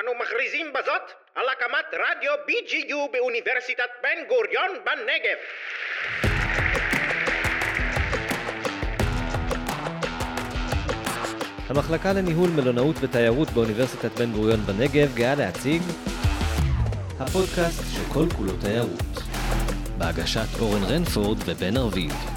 אנו מכריזים בזאת על הקמת רדיו BGU באוניברסיטת בן גוריון בנגב. המחלקה לניהול מלונאות ותיירות באוניברסיטת בן גוריון בנגב גאה להציג הפודקאסט שכל כולו תיירות בהגשת אורן רנפורד ובן ארביב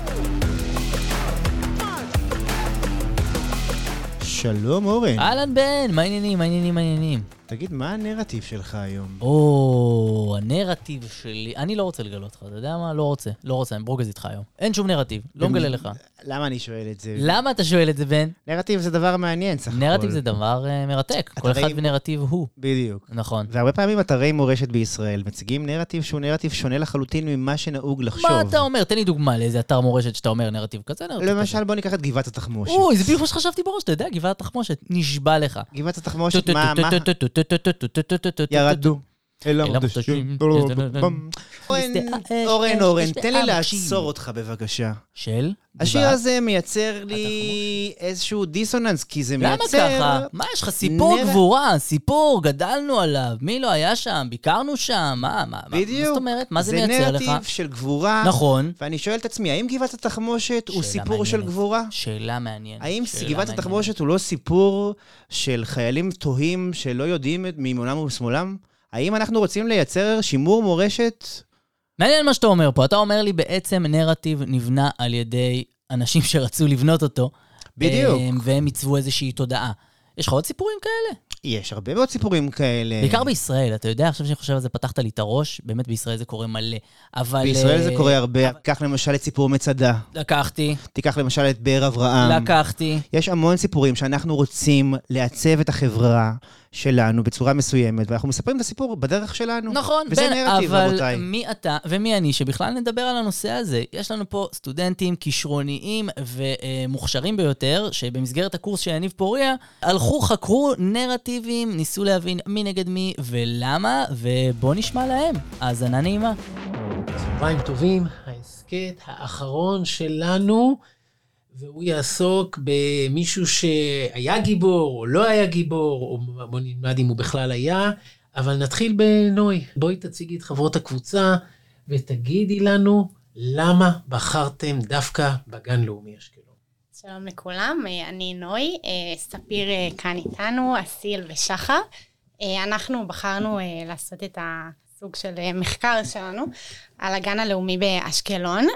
שלום אורן. אהלן בן, מה העניינים, מה העניינים, מה העניינים? תגיד, מה הנרטיב שלך היום? או, הנרטיב שלי, אני לא רוצה לגלות לך, אתה יודע מה? לא רוצה, לא רוצה, אני ברוגז איתך היום. אין שום נרטיב, לא מגלה לך. למה אני שואל את זה? למה אתה שואל את זה, בן? נרטיב זה דבר מעניין, סך הכל. נרטיב זה דבר אה, מרתק, כל אחד ונרטיב הוא. בדיוק. נכון. והרבה פעמים אתרי מורשת בישראל מציגים נרטיב שהוא נרטיב שונה לחלוטין ממה שנהוג לחשוב. מה אתה אומר? תן לי דוגמה לאיזה אתר מורשת שאתה אומר נרטיב כזה, נרטיב כזה. למשל, בוא ניקח את גבעת התחמושת. אוי, זה בדיוק מה שחשבתי בראש, אתה יודע, גבעת התחמושת, נשבע לך. גבעת התחמושת, מה, מה? ירדו. אל אל המטושים. המטושים. אורן, בשדה אורן, האש, אורן, בשדה תן לי. לעצור אותך בבקשה. של? השיר? הזה מייצר לי איזשהו דיסוננס, כי זה למה מייצר... ככה? מה, יש לך סיפור גבורה, סיפור, גדלנו עליו, מי לא היה שם, ביקרנו שם, מה, מה, מה, בדיוק. מה זאת אומרת? מה זה מייצר לך? זה נרטיב של גבורה. נכון. ואני שואל את עצמי, האם גבעת התחמושת הוא סיפור של. גבורה? שאלה מעניינת. האם גבעת. התחמושת הוא לא סיפור של חיילים תוהים שלא יודעים מימונם ומשמאלם? האם אנחנו רוצים לייצר שימור מורשת? מעניין מה שאתה אומר פה. אתה אומר לי בעצם נרטיב נבנה על ידי אנשים שרצו לבנות אותו. בדיוק. אה, והם עיצבו איזושהי תודעה. יש לך עוד סיפורים כאלה? יש הרבה מאוד סיפורים כאלה. בעיקר בישראל, אתה יודע, עכשיו שאני חושב על זה, פתחת לי את הראש, באמת בישראל זה קורה מלא. אבל... בישראל זה אה, קורה הרבה. קח למשל את סיפור מצדה. לקחתי, תיקח למשל את באר אברהם. לקחתי. יש המון סיפורים שאנחנו רוצים לעצב את החברה שלנו בצורה מסוימת, ואנחנו מספרים את הסיפור בדרך שלנו. נכון, וזה בן, נרטיב, אבל רבותיי. מי אתה ומי אני שבכלל נדבר על הנושא הזה? יש לנו פה סטודנטים כישרוניים ומוכשרים ביותר, שבמסגרת הקורס של יניב פוריה, הלכו, חקרו נרטיבים, ניסו להבין מי נגד מי ולמה, ובואו נשמע להם. האזנה נעימה. צהריים טובים, ההסכת האחרון שלנו, והוא יעסוק במישהו שהיה גיבור או לא היה גיבור, או בוא נלמד אם הוא בכלל היה, אבל נתחיל בנוי. בואי תציגי את חברות הקבוצה ותגידי לנו למה בחרתם דווקא בגן לאומי אשקלון. שלום לכולם, אני נוי, אה, ספיר אה, כאן איתנו, אסיל ושחר. אה, אנחנו בחרנו לעשות את הסוג של מחקר שלנו על הגן הלאומי באשקלון,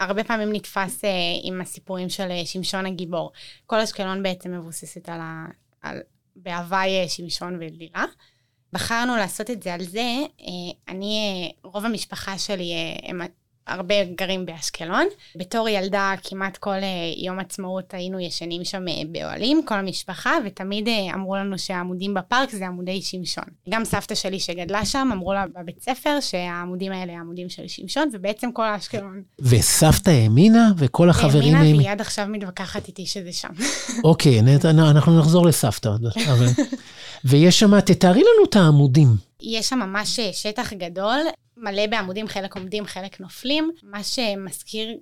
שהרבה פעמים נתפס אה, עם הסיפורים של אה, שמשון הגיבור. כל אשקלון בעצם מבוססת על ה... על... בהוואי אה, שמשון ודלילה. בחרנו לעשות את זה על זה, אה, אני, אה, רוב המשפחה שלי אה, הם הרבה גרים באשקלון. בתור ילדה כמעט כל אה, יום עצמאות היינו ישנים שם אה, באוהלים, כל המשפחה, ותמיד אה, אמרו לנו שהעמודים בפארק זה עמודי שמשון. גם סבתא שלי שגדלה שם, אמרו לה בבית ספר שהעמודים האלה עמודים של שמשון, ובעצם כל האשקלון וסבתא האמינה וכל החברים האמינה, האמינו. והיא עד עכשיו מתווכחת איתי שזה שם. אוקיי, אנחנו נחזור לסבתא. ויש שם, תתארי לנו את העמודים. יש שם ממש שטח גדול, מלא בעמודים, חלק עומדים, חלק נופלים, מה שמזכיר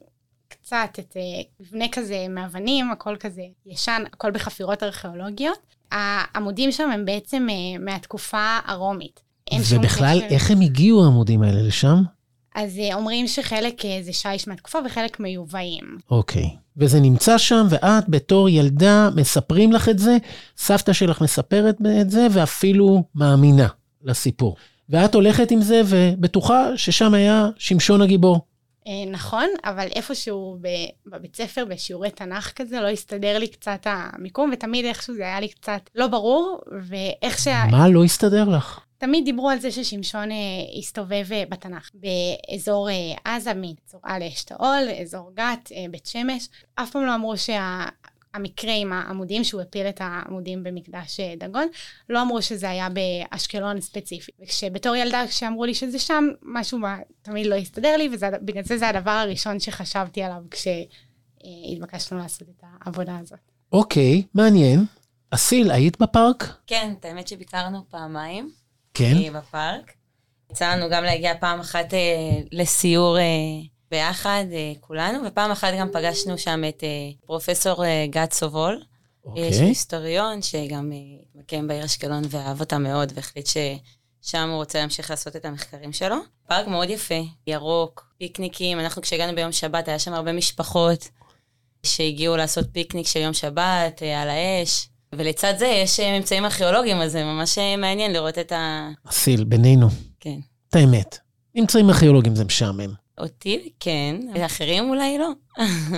קצת את אה, מבנה כזה מאבנים, הכל כזה ישן, הכל בחפירות ארכיאולוגיות. העמודים שם הם בעצם אה, מהתקופה הרומית. ובכלל, קשר. איך הם הגיעו העמודים האלה לשם? אז אה, אומרים שחלק זה שיש מהתקופה וחלק מיובאים. אוקיי. וזה נמצא שם, ואת בתור ילדה מספרים לך את זה, סבתא שלך מספרת את זה, ואפילו מאמינה לסיפור. ואת הולכת עם זה ובטוחה ששם היה שמשון הגיבור. אה, נכון, אבל איפשהו בבית ספר, בשיעורי תנ"ך כזה, לא הסתדר לי קצת המיקום, ותמיד איכשהו זה היה לי קצת לא ברור, ואיך שה... מה לא הסתדר לך? תמיד דיברו על זה ששמשון אה, הסתובב אה, בתנ"ך, באזור אה, עזה, מצורעה לאשתאול, אזור גת, אה, בית שמש. אף פעם לא אמרו שהמקרה עם העמודים, שהוא הפיל את העמודים במקדש אה, דגון, לא אמרו שזה היה באשקלון ספציפי. וכשבתור ילדה, כשאמרו לי שזה שם, משהו מה, תמיד לא הסתדר לי, ובגלל זה זה הדבר הראשון שחשבתי עליו כשהתבקשנו לעשות את העבודה הזאת. אוקיי, מעניין. אסיל, היית בפארק? כן, את האמת שביקרנו פעמיים כן. אה, בפארק. יצא לנו גם להגיע פעם אחת אה, לסיור אה, ביחד, אה, כולנו, ופעם אחת גם פגשנו שם את אה, פרופסור אה, גד סובול. אוקיי. יש היסטוריון שגם התמקם בעיר אשקלון ואהב אותה מאוד, והחליט ששם הוא רוצה להמשיך לעשות את המחקרים שלו. פארק מאוד יפה, ירוק, פיקניקים. אנחנו כשהגענו ביום שבת, היה שם הרבה משפחות שהגיעו לעשות פיקניק של יום שבת, על האש. ולצד זה יש ממצאים ארכיאולוגיים, אז זה ממש מעניין לראות את ה... אסיל, בינינו, כן. את האמת. ממצאים ארכיאולוגיים זה משעמם. אותי כן, ואחרים אולי לא.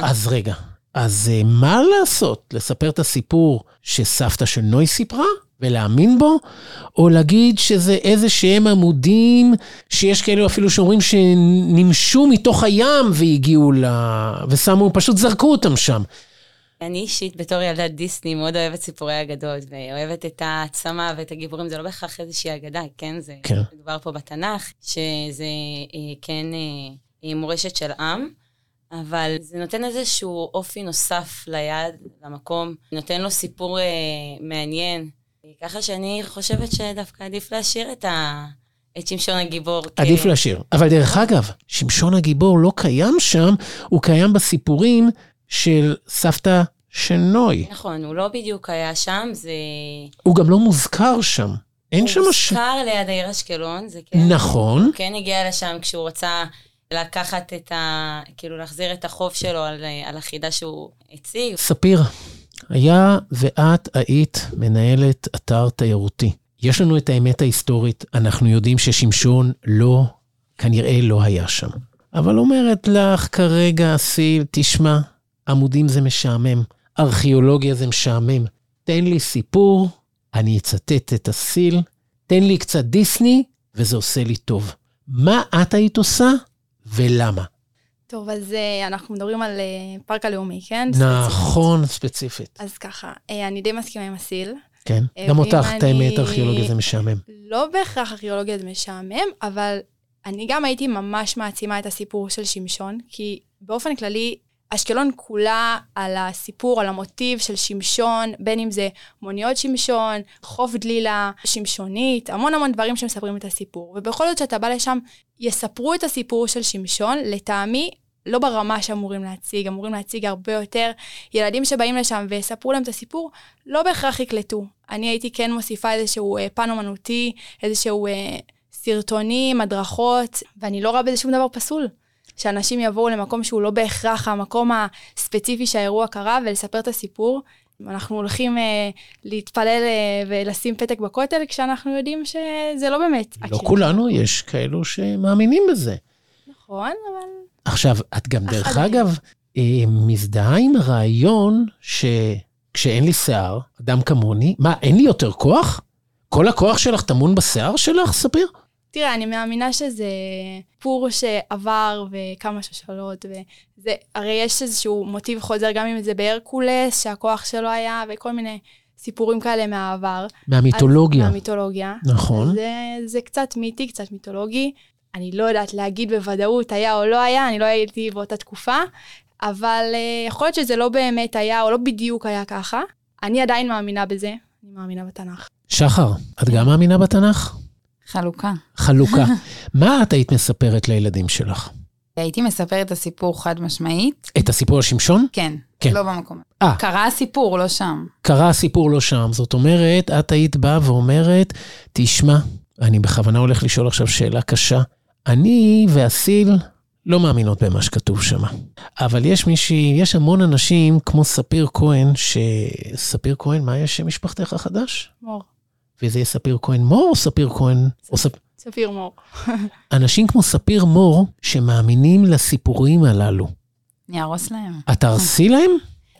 אז רגע, אז אה, מה לעשות? לספר את הסיפור שסבתא של נוי סיפרה ולהאמין בו? או להגיד שזה איזה שהם עמודים שיש כאלו אפילו שאומרים שנמשו מתוך הים והגיעו ל... ושמו, פשוט זרקו אותם שם. אני אישית, בתור ילדת דיסני, מאוד אוהבת סיפורי אגדות, ואוהבת את העצמה ואת הגיבורים. זה לא בהכרח איזושהי אגדה, כן? זה כן. מדובר פה בתנ"ך, שזה אה, כן אה, מורשת של עם, אבל זה נותן איזשהו אופי נוסף ליד, למקום, נותן לו סיפור אה, מעניין. ככה שאני חושבת שדווקא עדיף להשאיר את, ה... את שמשון הגיבור. כ- עדיף להשאיר. אבל דרך אגב, שמשון הגיבור לא קיים שם, הוא קיים בסיפורים של סבתא של נוי. נכון, הוא לא בדיוק היה שם, זה... הוא גם לא מוזכר שם. אין שם... הוא ש... מוזכר ליד העיר אשקלון, זה כן. נכון. הוא כן הגיע לשם כשהוא רצה לקחת את ה... כאילו להחזיר את החוב שלו על, על החידה שהוא הציג. ספיר, היה ואת היית מנהלת אתר תיירותי. יש לנו את האמת ההיסטורית, אנחנו יודעים ששמשון לא, כנראה לא היה שם. אבל אומרת לך כרגע, אסיל, תשמע, עמודים זה משעמם, ארכיאולוגיה זה משעמם. תן לי סיפור, אני אצטט את אסיל, תן לי קצת דיסני, וזה עושה לי טוב. מה את היית עושה ולמה? טוב, אז אה, אנחנו מדברים על אה, פארק הלאומי, כן? נכון, ספציפית. אז ככה, אה, אני די מסכימה עם אסיל. כן, גם אותך, את האמת, ארכיאולוגיה זה משעמם. לא בהכרח ארכיאולוגיה זה משעמם, אבל אני גם הייתי ממש מעצימה את הסיפור של שמשון, כי באופן כללי, אשקלון כולה על הסיפור, על המוטיב של שמשון, בין אם זה מוניות שמשון, חוף דלילה, שמשונית, המון המון דברים שמספרים את הסיפור. ובכל זאת שאתה בא לשם, יספרו את הסיפור של שמשון, לטעמי, לא ברמה שאמורים להציג, אמורים להציג הרבה יותר. ילדים שבאים לשם ויספרו להם את הסיפור, לא בהכרח יקלטו. אני הייתי כן מוסיפה איזשהו אה, פן אומנותי, איזשהו אה, סרטונים, הדרכות, ואני לא רואה בזה שום דבר פסול. שאנשים יבואו למקום שהוא לא בהכרח המקום הספציפי שהאירוע קרה ולספר את הסיפור. אנחנו הולכים אה, להתפלל אה, ולשים פתק בכותל כשאנחנו יודעים שזה לא באמת. לא הכיוון. כולנו, יש כאלו שמאמינים בזה. נכון, אבל... עכשיו, את גם, דרך אחדים. אגב, אה, מזדהה עם רעיון שכשאין לי שיער, אדם כמוני, מה, אין לי יותר כוח? כל הכוח שלך טמון בשיער שלך, ספיר? תראה, אני מאמינה שזה סיפור שעבר וכמה שושלות, וזה, הרי יש איזשהו מוטיב חוזר, גם אם זה בהרקולס, שהכוח שלו היה, וכל מיני סיפורים כאלה מהעבר. מהמיתולוגיה. אז, מהמיתולוגיה. נכון. זה, זה קצת מיתי, קצת מיתולוגי. אני לא יודעת להגיד בוודאות היה או לא היה, אני לא הייתי באותה תקופה, אבל uh, יכול להיות שזה לא באמת היה, או לא בדיוק היה ככה. אני עדיין מאמינה בזה, אני מאמינה בתנ"ך. שחר, את גם מאמינה בתנ"ך? חלוקה. חלוקה. מה את היית מספרת לילדים שלך? הייתי מספרת את הסיפור חד משמעית. את הסיפור על שמשון? כן, כן. לא במקום. אה. קרה הסיפור, לא שם. קרה הסיפור לא שם. זאת אומרת, את היית באה ואומרת, תשמע, אני בכוונה הולך לשאול עכשיו שאלה קשה. אני ואסיל לא מאמינות במה שכתוב שם. אבל יש מישהי, יש המון אנשים כמו ספיר כהן, ש... ספיר כהן, מה יש שם משפחתך החדש? מור, וזה יהיה ספיר כהן מור או ספיר כהן? או ספ... ספיר מור. אנשים כמו ספיר מור, שמאמינים לסיפורים הללו. אני אהרוס להם. את תהרסי להם?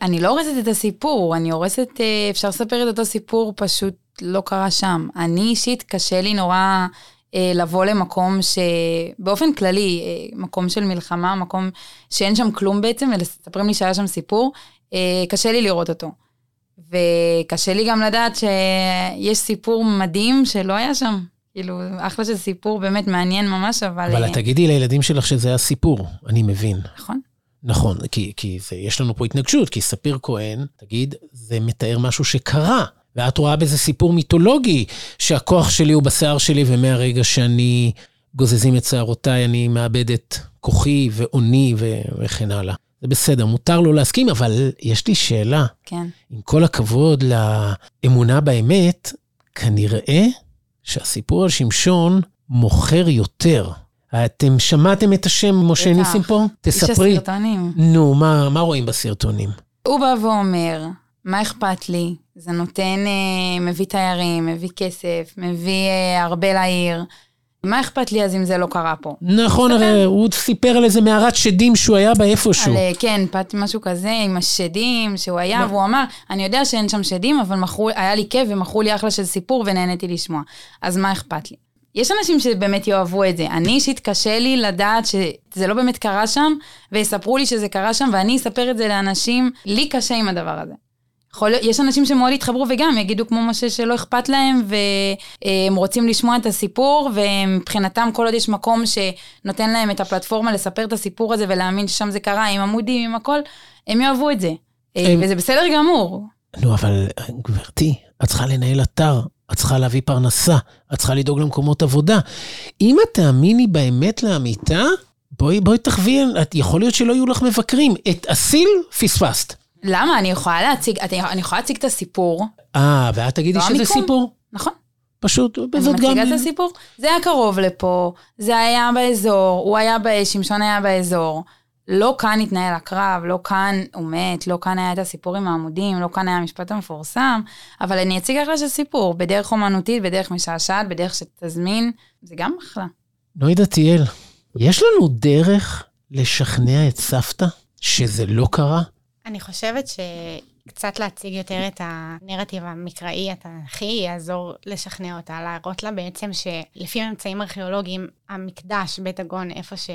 אני לא הורסת את הסיפור, אני הורסת, אה, אפשר לספר את אותו סיפור, פשוט לא קרה שם. אני אישית, קשה לי נורא אה, לבוא למקום שבאופן כללי, אה, מקום של מלחמה, מקום שאין שם כלום בעצם, ומספרים לי שהיה שם סיפור, אה, קשה לי לראות אותו. וקשה לי גם לדעת שיש סיפור מדהים שלא היה שם. כאילו, אחלה של סיפור באמת מעניין ממש, אבל... אבל אה, את תגידי לילדים שלך שזה הסיפור, אני מבין. נכון. נכון, כי, כי זה, יש לנו פה התנגשות, כי ספיר כהן, תגיד, זה מתאר משהו שקרה, ואת רואה בזה סיפור מיתולוגי, שהכוח שלי הוא בשיער שלי, ומהרגע שאני גוזזים את שערותיי, אני מאבד את כוחי ואוני וכן הלאה. זה בסדר, מותר לא להסכים, אבל יש לי שאלה. כן. עם כל הכבוד לאמונה באמת, כנראה שהסיפור על שמשון מוכר יותר. אתם שמעתם את השם משה. ניסים פה? איש תספרי. הסרטונים. נו, מה, מה רואים בסרטונים? הוא בא ואומר, מה אכפת לי? זה נותן, אה, מביא תיירים, מביא כסף, מביא אה, הרבה לעיר. מה אכפת לי אז אם זה לא קרה פה? נכון, הרי הוא סיפר על איזה מערת שדים שהוא היה בה איפשהו. על, אה, כן, פת משהו כזה עם השדים שהוא היה? והוא אמר, אני יודע שאין שם שדים, אבל מכרו, היה לי כיף ומכרו לי אחלה של סיפור ונהניתי לשמוע. אז מה אכפת לי? יש אנשים שבאמת יאהבו את זה. אני אישית קשה לי לדעת שזה לא באמת קרה שם, ויספרו לי שזה קרה שם, ואני אספר את זה לאנשים, לי קשה עם הדבר הזה. יכול, יש אנשים שמאוד יתחברו וגם יגידו כמו משה שלא אכפת להם והם רוצים לשמוע את הסיפור ומבחינתם כל עוד יש מקום שנותן להם את הפלטפורמה לספר את הסיפור הזה ולהאמין ששם זה קרה עם עמודים, עם הכל, הם יאהבו את זה. הם- וזה בסדר גמור. נו, אבל גברתי, את צריכה לנהל אתר, את צריכה להביא פרנסה, את צריכה לדאוג למקומות עבודה. אם את תאמיני באמת לאמיתה, בואי, בואי תחווי, יכול להיות שלא יהיו לך מבקרים. את אסיל, פספסת. למה? אני יכולה להציג, אני יכולה להציג את הסיפור, אה, ואת תגידי לא שזה המיקום. סיפור? נכון? פשוט, אני בזאת גם... מציגה את הסיפור. זה היה קרוב לפה, זה היה באזור, הוא היה, שמשון היה באזור. לא כאן התנהל הקרב, לא כאן הוא מת, לא כאן היה את הסיפור עם העמודים, לא כאן היה המשפט המפורסם, אבל אני אציג אחלה של סיפור, בדרך אומנותית, בדרך משעשעת, בדרך שתזמין, זה גם אחלה. נוי דתיאל, יש לנו דרך לשכנע את סבתא שזה לא קרה? אני חושבת שקצת להציג יותר את הנרטיב המקראי התנ"כי יעזור לשכנע אותה, להראות לה בעצם שלפי ממצאים ארכיאולוגיים, המקדש, בית דגון, איפה ש...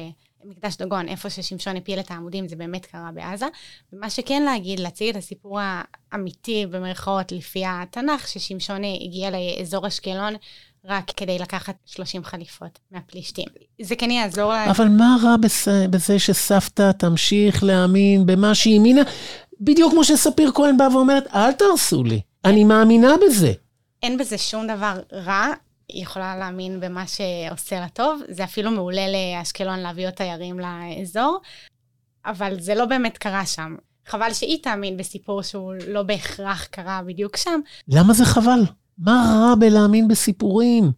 מקדש דגון, איפה ששמשון הפיל את העמודים, זה באמת קרה בעזה. ומה שכן להגיד, להציג את הסיפור האמיתי, במרכאות, לפי התנ"ך, ששמשון הגיע לאזור אשקלון רק כדי לקחת 30 חליפות מהפלישתים. זה כן יעזור לה... אבל מה רע בס... בזה שסבתא תמשיך להאמין במה שהיא האמינה? בדיוק כמו שספיר כהן באה ואומרת, אל תהרסו לי, אני מאמינה בזה. אין בזה שום דבר רע, היא יכולה להאמין במה שעושה לה טוב, זה אפילו מעולה לאשקלון להביא עוד תיירים לאזור, אבל זה לא באמת קרה שם. חבל שהיא תאמין בסיפור שהוא לא בהכרח קרה בדיוק שם. למה זה חבל? מה רע בלהאמין בסיפורים?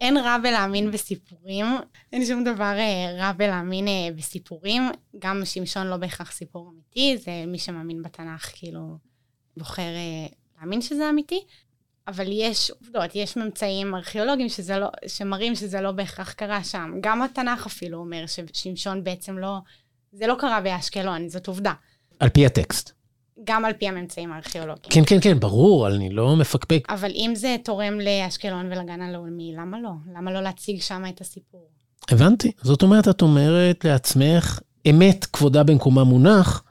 אין רע בלהאמין בסיפורים, אין שום דבר אה, רע בלהאמין אה, בסיפורים. גם שמשון לא בהכרח סיפור אמיתי, זה מי שמאמין בתנ"ך כאילו בוחר אה, להאמין שזה אמיתי. אבל יש עובדות, יש ממצאים ארכיאולוגיים שזה לא, שמראים שזה לא בהכרח קרה שם. גם התנ"ך אפילו אומר ששמשון בעצם לא, זה לא קרה באשקלון, זאת עובדה. על פי הטקסט. גם על פי הממצאים הארכיאולוגיים. כן, כן, כן, ברור, אני לא מפקפק. אבל אם זה תורם לאשקלון ולגן הלאומי, למה לא? למה לא להציג שם את הסיפור? הבנתי. זאת אומרת, את אומרת לעצמך, אמת כבודה במקומה מונח,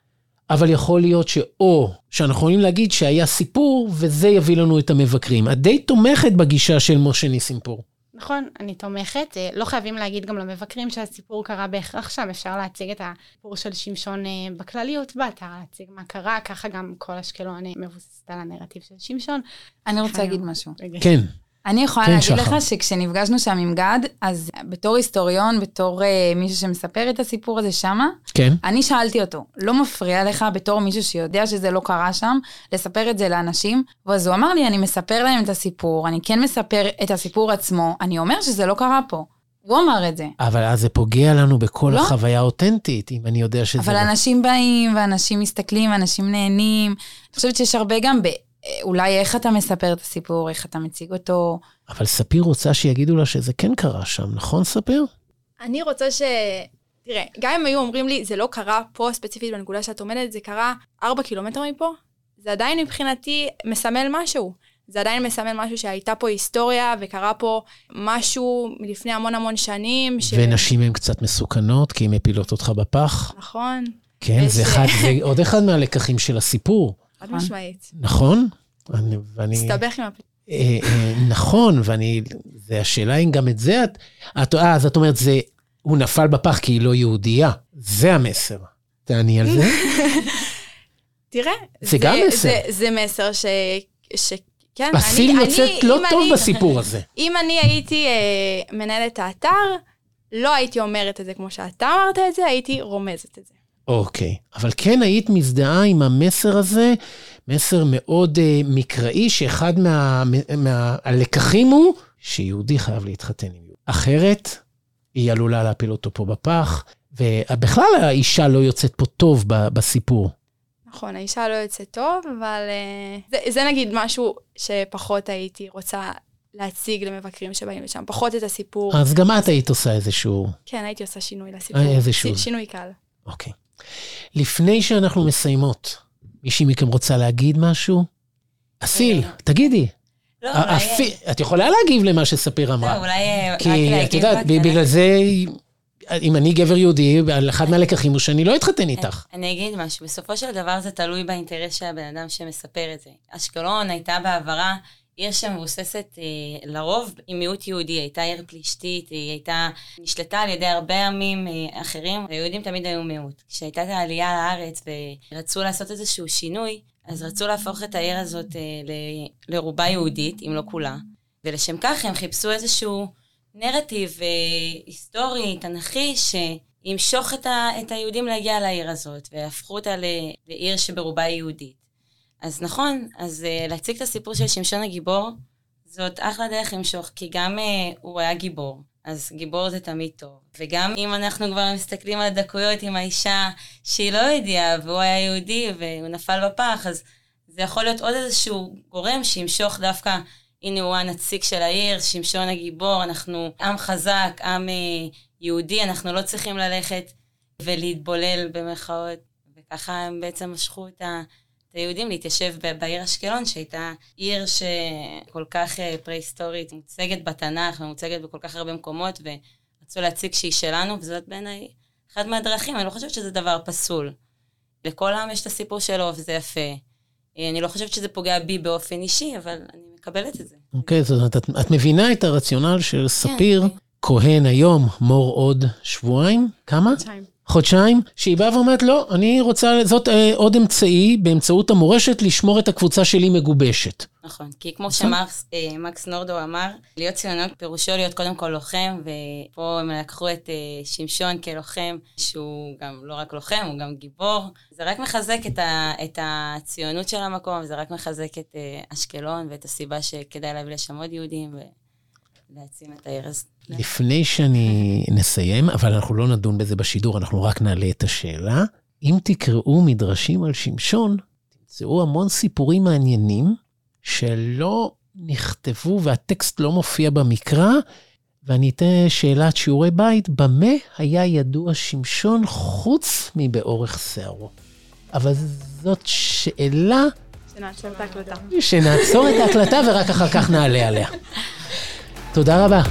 אבל יכול להיות שאו שאנחנו יכולים להגיד שהיה סיפור, וזה יביא לנו את המבקרים. את די תומכת בגישה של משה ניסים פה. נכון, אני תומכת. אה, לא חייבים להגיד גם למבקרים שהסיפור קרה בהכרח שם, אפשר להציג את הסיפור של שמשון אה, בכלליות באתר, להציג מה קרה, ככה גם כל אשקלון אה, מבוססת על הנרטיב של שמשון. אני רוצה. להגיד משהו. רגע. כן, אני יכולה כן, להגיד שחר. לך שכשנפגשנו שם עם גד, אז בתור היסטוריון, בתור uh, מישהו שמספר את הסיפור הזה שמה, כן. אני שאלתי אותו, לא מפריע לך בתור מישהו שיודע שזה לא קרה שם, לספר את זה לאנשים? ואז הוא אמר לי, אני מספר להם את הסיפור, אני כן מספר את הסיפור עצמו, אני אומר שזה לא קרה פה. הוא אמר את זה. אבל אז זה פוגע לנו בכל לא. החוויה האותנטית, אם אני יודע שזה אבל לא. אנשים באים, ואנשים מסתכלים, ואנשים נהנים. אני חושבת שיש הרבה גם ב... אולי איך אתה מספר את הסיפור, איך אתה מציג אותו. אבל ספיר רוצה שיגידו לה שזה כן קרה שם, נכון ספיר? אני רוצה ש... תראה, גם אם היו אומרים לי, זה לא קרה פה ספציפית בנקודה שאת עומדת, זה קרה ארבע קילומטר מפה, זה עדיין מבחינתי מסמל משהו. זה עדיין מסמל משהו שהייתה פה היסטוריה וקרה פה משהו מלפני המון המון שנים. ש... ונשים הן קצת מסוכנות, כי הן מפילות אותך בפח. נכון, כן, וש- זה, אחד, זה עוד אחד מהלקחים של הסיפור, חד משמעית. נכון? אני, ואני... מסתבך עם הפ... אה, אה, נכון, ואני... זה השאלה אם גם את זה את... את אה, אז את אומרת, זה... הוא נפל בפח כי היא לא יהודייה. זה המסר. תעני על זה. תראה, זה גם מסר. זה, זה מסר ש... ש... כן, אני- יוצאת אני- לא טוב אני- בסיפור הזה. אם אני הייתי אה, מנהלת האתר, לא הייתי אומרת את זה כמו שאתה אמרת את זה, הייתי רומזת את זה. אוקיי, אבל כן היית מזדהה עם המסר הזה, מסר מאוד uh, מקראי, שאחד מהלקחים מה, הוא שיהודי חייב להתחתן עם יהודי. אחרת, היא עלולה להפיל אותו פה בפח, ובכלל האישה לא יוצאת פה טוב בסיפור. נכון, האישה לא יוצאת טוב, אבל uh, זה, זה נגיד משהו שפחות הייתי רוצה להציג למבקרים שבאים לשם, פחות את הסיפור. אז גם את היית עושה איזשהו... כן, הייתי עושה שינוי לסיפור. איזשהו. שינוי קל. אוקיי. לפני שאנחנו מסיימות, מישהי מכם רוצה להגיד משהו? אסיל, תגידי. לא, אולי... את יכולה להגיב למה שספיר אמרה. לא, אולי רק כי את יודעת. בגלל זה, אם אני גבר יהודי, אחד מהלקחים הוא שאני לא אתחתן איתך. אני אגיד משהו, בסופו של דבר זה תלוי באינטרס של הבן אדם שמספר את זה. אשקלון הייתה בעברה עיר שמבוססת אה, לרוב עם מיעוט יהודי, הייתה עיר פלישתית, היא הייתה, נשלטה על ידי הרבה עמים אה, אחרים, היהודים תמיד היו מיעוט. כשהייתה את העלייה לארץ ורצו לעשות איזשהו שינוי, אז רצו להפוך את העיר הזאת אה, ל- לרובה יהודית, אם לא כולה. ולשם כך הם חיפשו איזשהו נרטיב אה, היסטורי, תנכי, שימשוך את, ה- את היהודים להגיע לעיר הזאת, והפכו אותה ל- לעיר שברובה יהודית. אז נכון, אז uh, להציג את הסיפור של שמשון הגיבור, זאת אחלה דרך למשוך, כי גם uh, הוא היה גיבור, אז גיבור זה תמיד טוב. וגם אם אנחנו כבר מסתכלים על דקויות עם האישה שהיא לא ידיעה, והוא היה יהודי והוא נפל בפח, אז זה יכול להיות עוד איזשהו גורם שימשוך דווקא, הנה הוא הנציג של העיר, שמשון הגיבור, אנחנו עם חזק, עם uh, יהודי, אנחנו לא צריכים ללכת ולהתבולל במרכאות. וככה הם בעצם משכו את ה... את היהודים להתיישב בעיר אשקלון, שהייתה עיר שכל כך פרה-היסטורית, מוצגת בתנ"ך ומוצגת בכל כך הרבה מקומות, ורצו להציג שהיא שלנו, וזאת בעיניי אחת מהדרכים, אני לא חושבת שזה דבר פסול. לכל עם יש את הסיפור שלו, וזה יפה. אני לא חושבת שזה פוגע בי באופן אישי, אבל אני מקבלת את זה. אוקיי, okay, זאת אומרת, את, את מבינה את הרציונל של ספיר, כן. כהן היום, מור עוד שבועיים? כמה? חודשיים. חודשיים, שהיא באה ואומרת, לא, אני רוצה, זאת אה, עוד אמצעי באמצעות המורשת לשמור את הקבוצה שלי מגובשת. נכון, כי כמו שמקס אה, נורדו אמר, להיות ציונות פירושו להיות קודם כל לוחם, ופה הם לקחו את אה, שמשון כלוחם, שהוא גם לא רק לוחם, הוא גם גיבור. זה רק מחזק את, ה, את הציונות של המקום, זה רק מחזק את אה, אשקלון ואת הסיבה שכדאי להביא לשם עוד יהודים ולהעצים את העיר הזאת. לפני שאני נסיים, אבל אנחנו לא נדון בזה בשידור, אנחנו רק נעלה את השאלה. אם תקראו מדרשים על שמשון, תמצאו המון סיפורים מעניינים שלא נכתבו והטקסט לא מופיע במקרא, ואני אתן שאלת שיעורי בית, במה היה ידוע שמשון חוץ מבאורך שערו? אבל זאת שאלה... שנעצור את ההקלטה. שנעצור את ההקלטה ורק אחר כך נעלה עליה. תודה רבה.